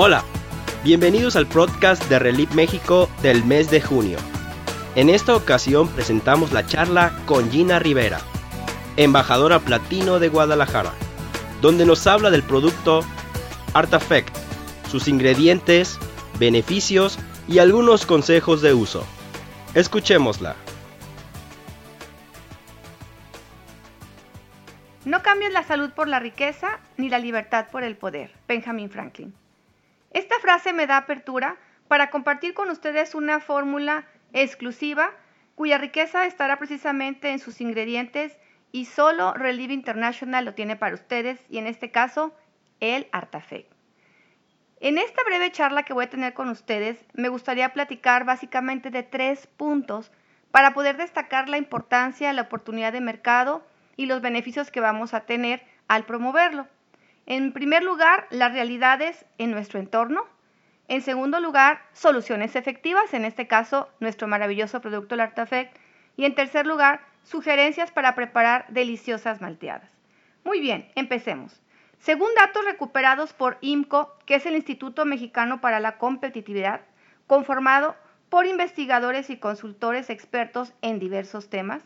Hola, bienvenidos al podcast de Relief México del mes de junio. En esta ocasión presentamos la charla con Gina Rivera, embajadora platino de Guadalajara, donde nos habla del producto Artafect, sus ingredientes, beneficios y algunos consejos de uso. Escuchémosla. No cambies la salud por la riqueza ni la libertad por el poder. Benjamin Franklin. Esta frase me da apertura para compartir con ustedes una fórmula exclusiva cuya riqueza estará precisamente en sus ingredientes y solo Relieve International lo tiene para ustedes y en este caso el Artafect. En esta breve charla que voy a tener con ustedes me gustaría platicar básicamente de tres puntos para poder destacar la importancia, la oportunidad de mercado y los beneficios que vamos a tener al promoverlo. En primer lugar, las realidades en nuestro entorno. En segundo lugar, soluciones efectivas, en este caso, nuestro maravilloso producto el Artafect. Y en tercer lugar, sugerencias para preparar deliciosas malteadas. Muy bien, empecemos. Según datos recuperados por IMCO, que es el Instituto Mexicano para la Competitividad, conformado por investigadores y consultores expertos en diversos temas,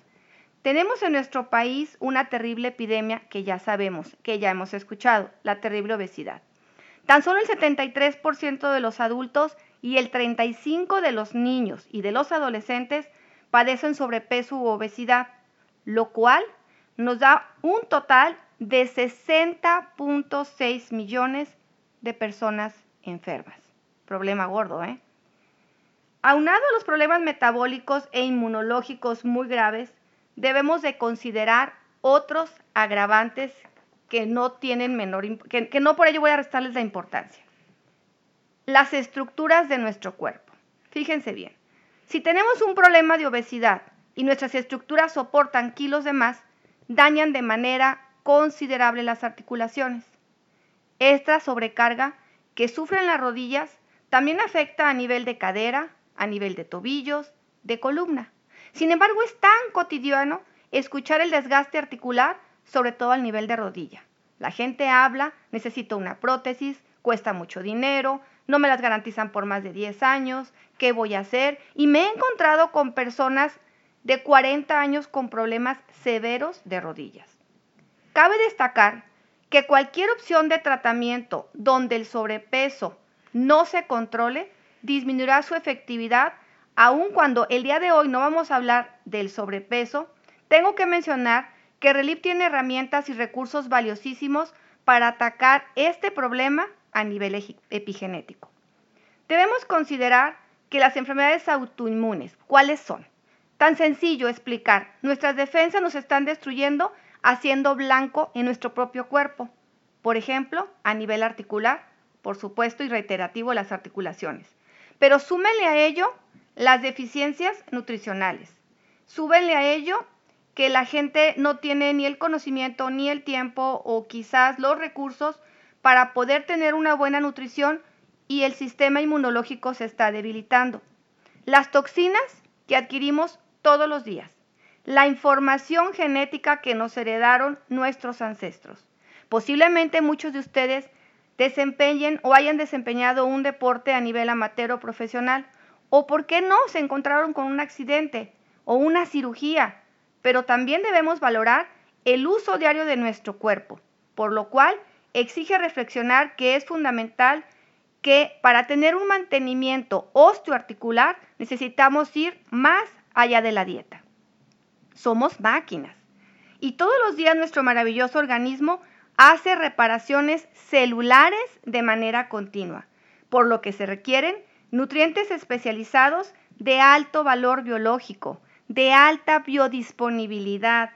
tenemos en nuestro país una terrible epidemia que ya sabemos, que ya hemos escuchado, la terrible obesidad. Tan solo el 73% de los adultos y el 35% de los niños y de los adolescentes padecen sobrepeso u obesidad, lo cual nos da un total de 60.6 millones de personas enfermas. Problema gordo, ¿eh? Aunado a los problemas metabólicos e inmunológicos muy graves, debemos de considerar otros agravantes que no tienen menor, que, que no por ello voy a restarles la importancia. Las estructuras de nuestro cuerpo. Fíjense bien, si tenemos un problema de obesidad y nuestras estructuras soportan kilos de más, dañan de manera considerable las articulaciones. Esta sobrecarga que sufren las rodillas también afecta a nivel de cadera, a nivel de tobillos, de columna. Sin embargo, es tan cotidiano escuchar el desgaste articular, sobre todo al nivel de rodilla. La gente habla, necesito una prótesis, cuesta mucho dinero, no me las garantizan por más de 10 años, ¿qué voy a hacer? Y me he encontrado con personas de 40 años con problemas severos de rodillas. Cabe destacar que cualquier opción de tratamiento donde el sobrepeso no se controle disminuirá su efectividad aun cuando el día de hoy no vamos a hablar del sobrepeso, tengo que mencionar que Relief tiene herramientas y recursos valiosísimos para atacar este problema a nivel epigenético. Debemos considerar que las enfermedades autoinmunes, ¿cuáles son? Tan sencillo explicar, nuestras defensas nos están destruyendo haciendo blanco en nuestro propio cuerpo. Por ejemplo, a nivel articular, por supuesto, y reiterativo las articulaciones. Pero súmenle a ello las deficiencias nutricionales. Súbenle a ello que la gente no tiene ni el conocimiento ni el tiempo o quizás los recursos para poder tener una buena nutrición y el sistema inmunológico se está debilitando. Las toxinas que adquirimos todos los días. La información genética que nos heredaron nuestros ancestros. Posiblemente muchos de ustedes desempeñen o hayan desempeñado un deporte a nivel amateur o profesional o por qué no se encontraron con un accidente o una cirugía. Pero también debemos valorar el uso diario de nuestro cuerpo, por lo cual exige reflexionar que es fundamental que para tener un mantenimiento osteoarticular necesitamos ir más allá de la dieta. Somos máquinas y todos los días nuestro maravilloso organismo hace reparaciones celulares de manera continua, por lo que se requieren nutrientes especializados de alto valor biológico, de alta biodisponibilidad,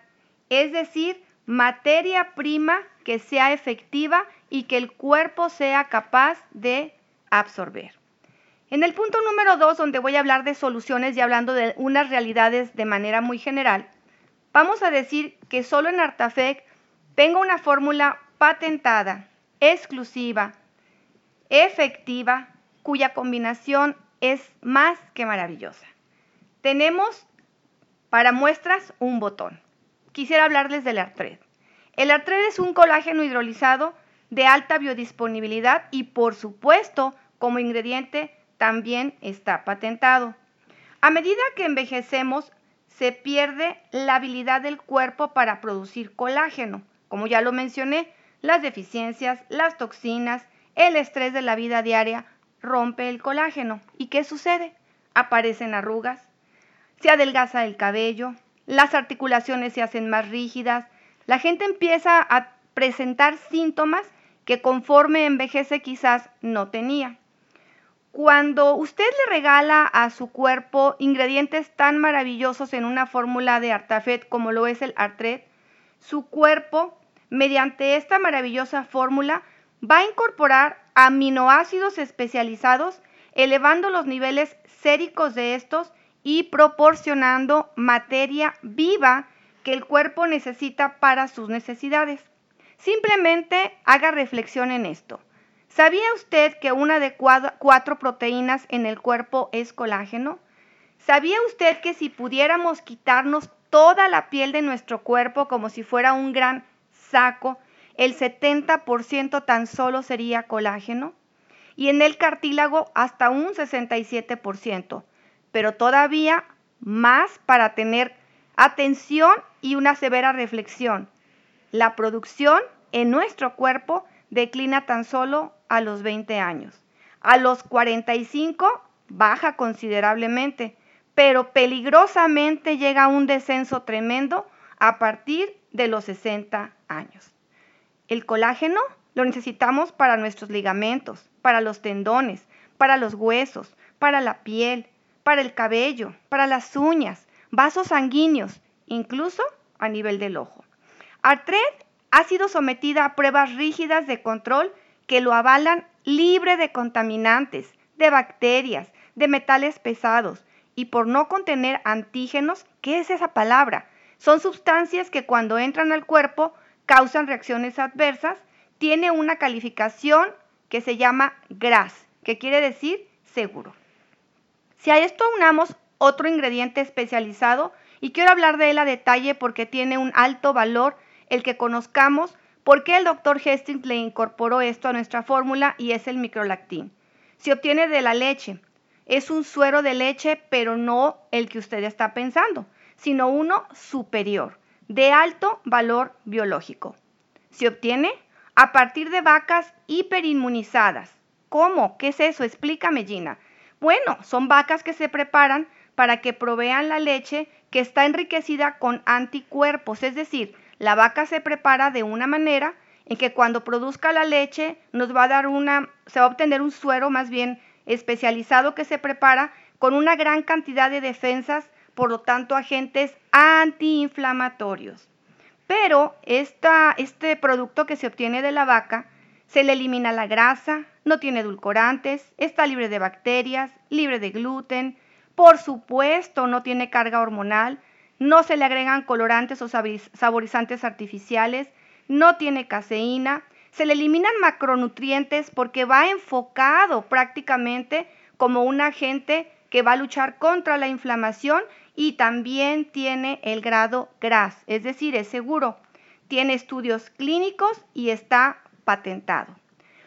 es decir, materia prima que sea efectiva y que el cuerpo sea capaz de absorber. En el punto número dos, donde voy a hablar de soluciones y hablando de unas realidades de manera muy general, vamos a decir que solo en Artafec tengo una fórmula patentada, exclusiva, efectiva cuya combinación es más que maravillosa. Tenemos para muestras un botón. Quisiera hablarles del Artred. El Artred es un colágeno hidrolizado de alta biodisponibilidad y por supuesto como ingrediente también está patentado. A medida que envejecemos, se pierde la habilidad del cuerpo para producir colágeno. Como ya lo mencioné, las deficiencias, las toxinas, el estrés de la vida diaria rompe el colágeno. ¿Y qué sucede? Aparecen arrugas, se adelgaza el cabello, las articulaciones se hacen más rígidas, la gente empieza a presentar síntomas que conforme envejece quizás no tenía. Cuando usted le regala a su cuerpo ingredientes tan maravillosos en una fórmula de Artafet como lo es el Artret, su cuerpo, mediante esta maravillosa fórmula, va a incorporar aminoácidos especializados, elevando los niveles séricos de estos y proporcionando materia viva que el cuerpo necesita para sus necesidades. Simplemente haga reflexión en esto. ¿Sabía usted que una de cuatro proteínas en el cuerpo es colágeno? ¿Sabía usted que si pudiéramos quitarnos toda la piel de nuestro cuerpo como si fuera un gran saco, el 70% tan solo sería colágeno? Y en el cartílago hasta un 67%, pero todavía más para tener atención y una severa reflexión. La producción en nuestro cuerpo declina tan solo a los 20 años. A los 45 baja considerablemente, pero peligrosamente llega a un descenso tremendo a partir de los 60 años. El colágeno lo necesitamos para nuestros ligamentos, para los tendones, para los huesos, para la piel, para el cabello, para las uñas, vasos sanguíneos, incluso a nivel del ojo. Artred ha sido sometida a pruebas rígidas de control que lo avalan libre de contaminantes, de bacterias, de metales pesados y por no contener antígenos, ¿qué es esa palabra? Son sustancias que cuando entran al cuerpo causan reacciones adversas, tiene una calificación que se llama GRAS, que quiere decir seguro. Si a esto unamos otro ingrediente especializado, y quiero hablar de él a detalle porque tiene un alto valor el que conozcamos ¿Por qué el doctor Hastings le incorporó esto a nuestra fórmula y es el microlactín? Se obtiene de la leche. Es un suero de leche, pero no el que usted está pensando, sino uno superior, de alto valor biológico. Se obtiene a partir de vacas hiperinmunizadas. ¿Cómo? ¿Qué es eso? Explícame, Gina. Bueno, son vacas que se preparan para que provean la leche que está enriquecida con anticuerpos, es decir, la vaca se prepara de una manera en que cuando produzca la leche nos va a dar una, se va a obtener un suero más bien especializado que se prepara con una gran cantidad de defensas, por lo tanto agentes antiinflamatorios. Pero este producto que se obtiene de la vaca se le elimina la grasa, no tiene edulcorantes, está libre de bacterias, libre de gluten, por supuesto no tiene carga hormonal, no se le agregan colorantes o saborizantes artificiales, no tiene caseína, se le eliminan macronutrientes porque va enfocado prácticamente como un agente que va a luchar contra la inflamación y también tiene el grado GRAS, es decir, es seguro. Tiene estudios clínicos y está patentado.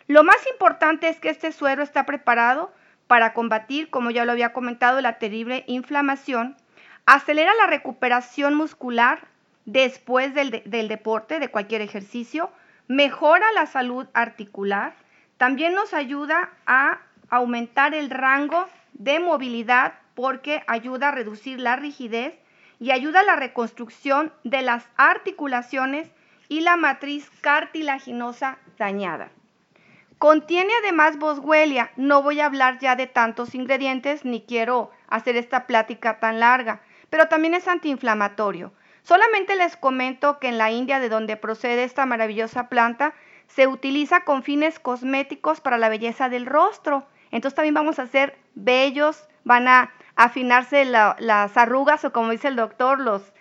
Lo más importante es que este suero está preparado para combatir, como ya lo había comentado, la terrible inflamación acelera la recuperación muscular después del, deporte, de cualquier ejercicio, mejora la salud articular, también nos ayuda a aumentar el rango de movilidad porque ayuda a reducir la rigidez y ayuda a la reconstrucción de las articulaciones y la matriz cartilaginosa dañada. Contiene además boswellia. No voy a hablar ya de tantos ingredientes ni quiero hacer esta plática tan larga pero también es antiinflamatorio. Solamente les comento que en la India, de donde procede esta maravillosa planta, se utiliza con fines cosméticos para la belleza del rostro. Entonces también vamos a ser van a afinarse las arrugas o como dice el doctor, los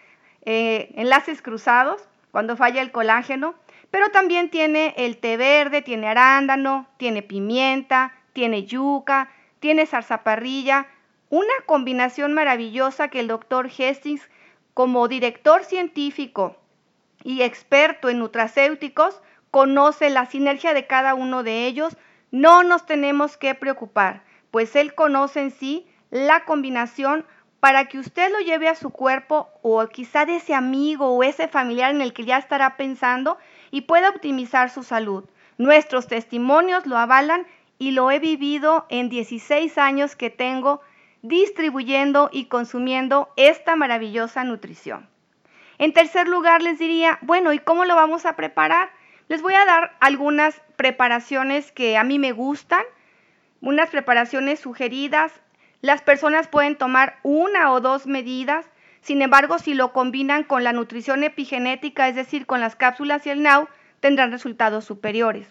eh, enlaces cruzados cuando falla el colágeno. Pero también tiene el té verde, tiene arándano, tiene pimienta, tiene yuca, tiene zarzaparrilla, una combinación maravillosa que el doctor Hastings, como director científico y experto en nutracéuticos, conoce la sinergia de cada uno de ellos, no nos tenemos que preocupar, pues Él conoce en sí la combinación para que usted lo lleve a su cuerpo o quizá de ese amigo o ese familiar en el que ya estará pensando y pueda optimizar su salud. Nuestros testimonios lo avalan y lo he vivido en 16 años que tengo distribuyendo y consumiendo esta maravillosa nutrición. En tercer lugar, les diría, bueno, ¿y cómo lo vamos a preparar? Les voy a dar algunas preparaciones que a mí me gustan, unas preparaciones sugeridas. Las personas pueden tomar una o dos medidas, sin embargo, si lo combinan con la nutrición epigenética, es decir, con las cápsulas y el NAU, tendrán resultados superiores.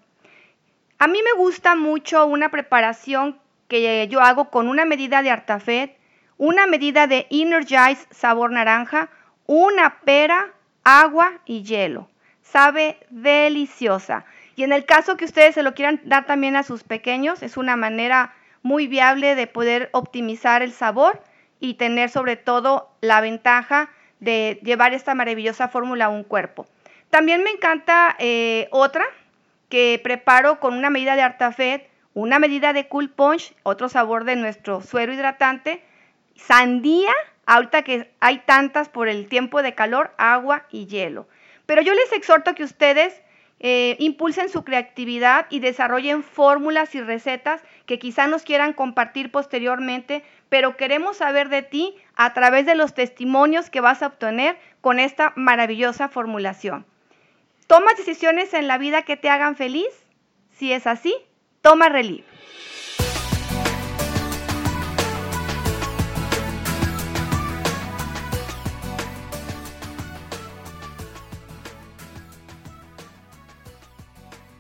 A mí me gusta mucho una preparación que yo hago con una medida de Artafed, una medida de Energize sabor naranja, una pera, agua y hielo. Sabe deliciosa. Y en el caso que ustedes se lo quieran dar también a sus pequeños, es una manera muy viable de poder optimizar el sabor y tener sobre todo la ventaja de llevar esta maravillosa fórmula a un cuerpo. También me encanta eh, otra que preparo con una medida de Artafed, una medida de Cool Punch, otro sabor de nuestro suero hidratante, sandía, ahorita que hay tantas por el tiempo de calor, agua y hielo. Pero yo les exhorto que ustedes eh, impulsen su creatividad y desarrollen fórmulas y recetas que quizá nos quieran compartir posteriormente, pero queremos saber de ti a través de los testimonios que vas a obtener con esta maravillosa formulación. ¿Tomas decisiones en la vida que te hagan feliz? Si es así, Toma Relief.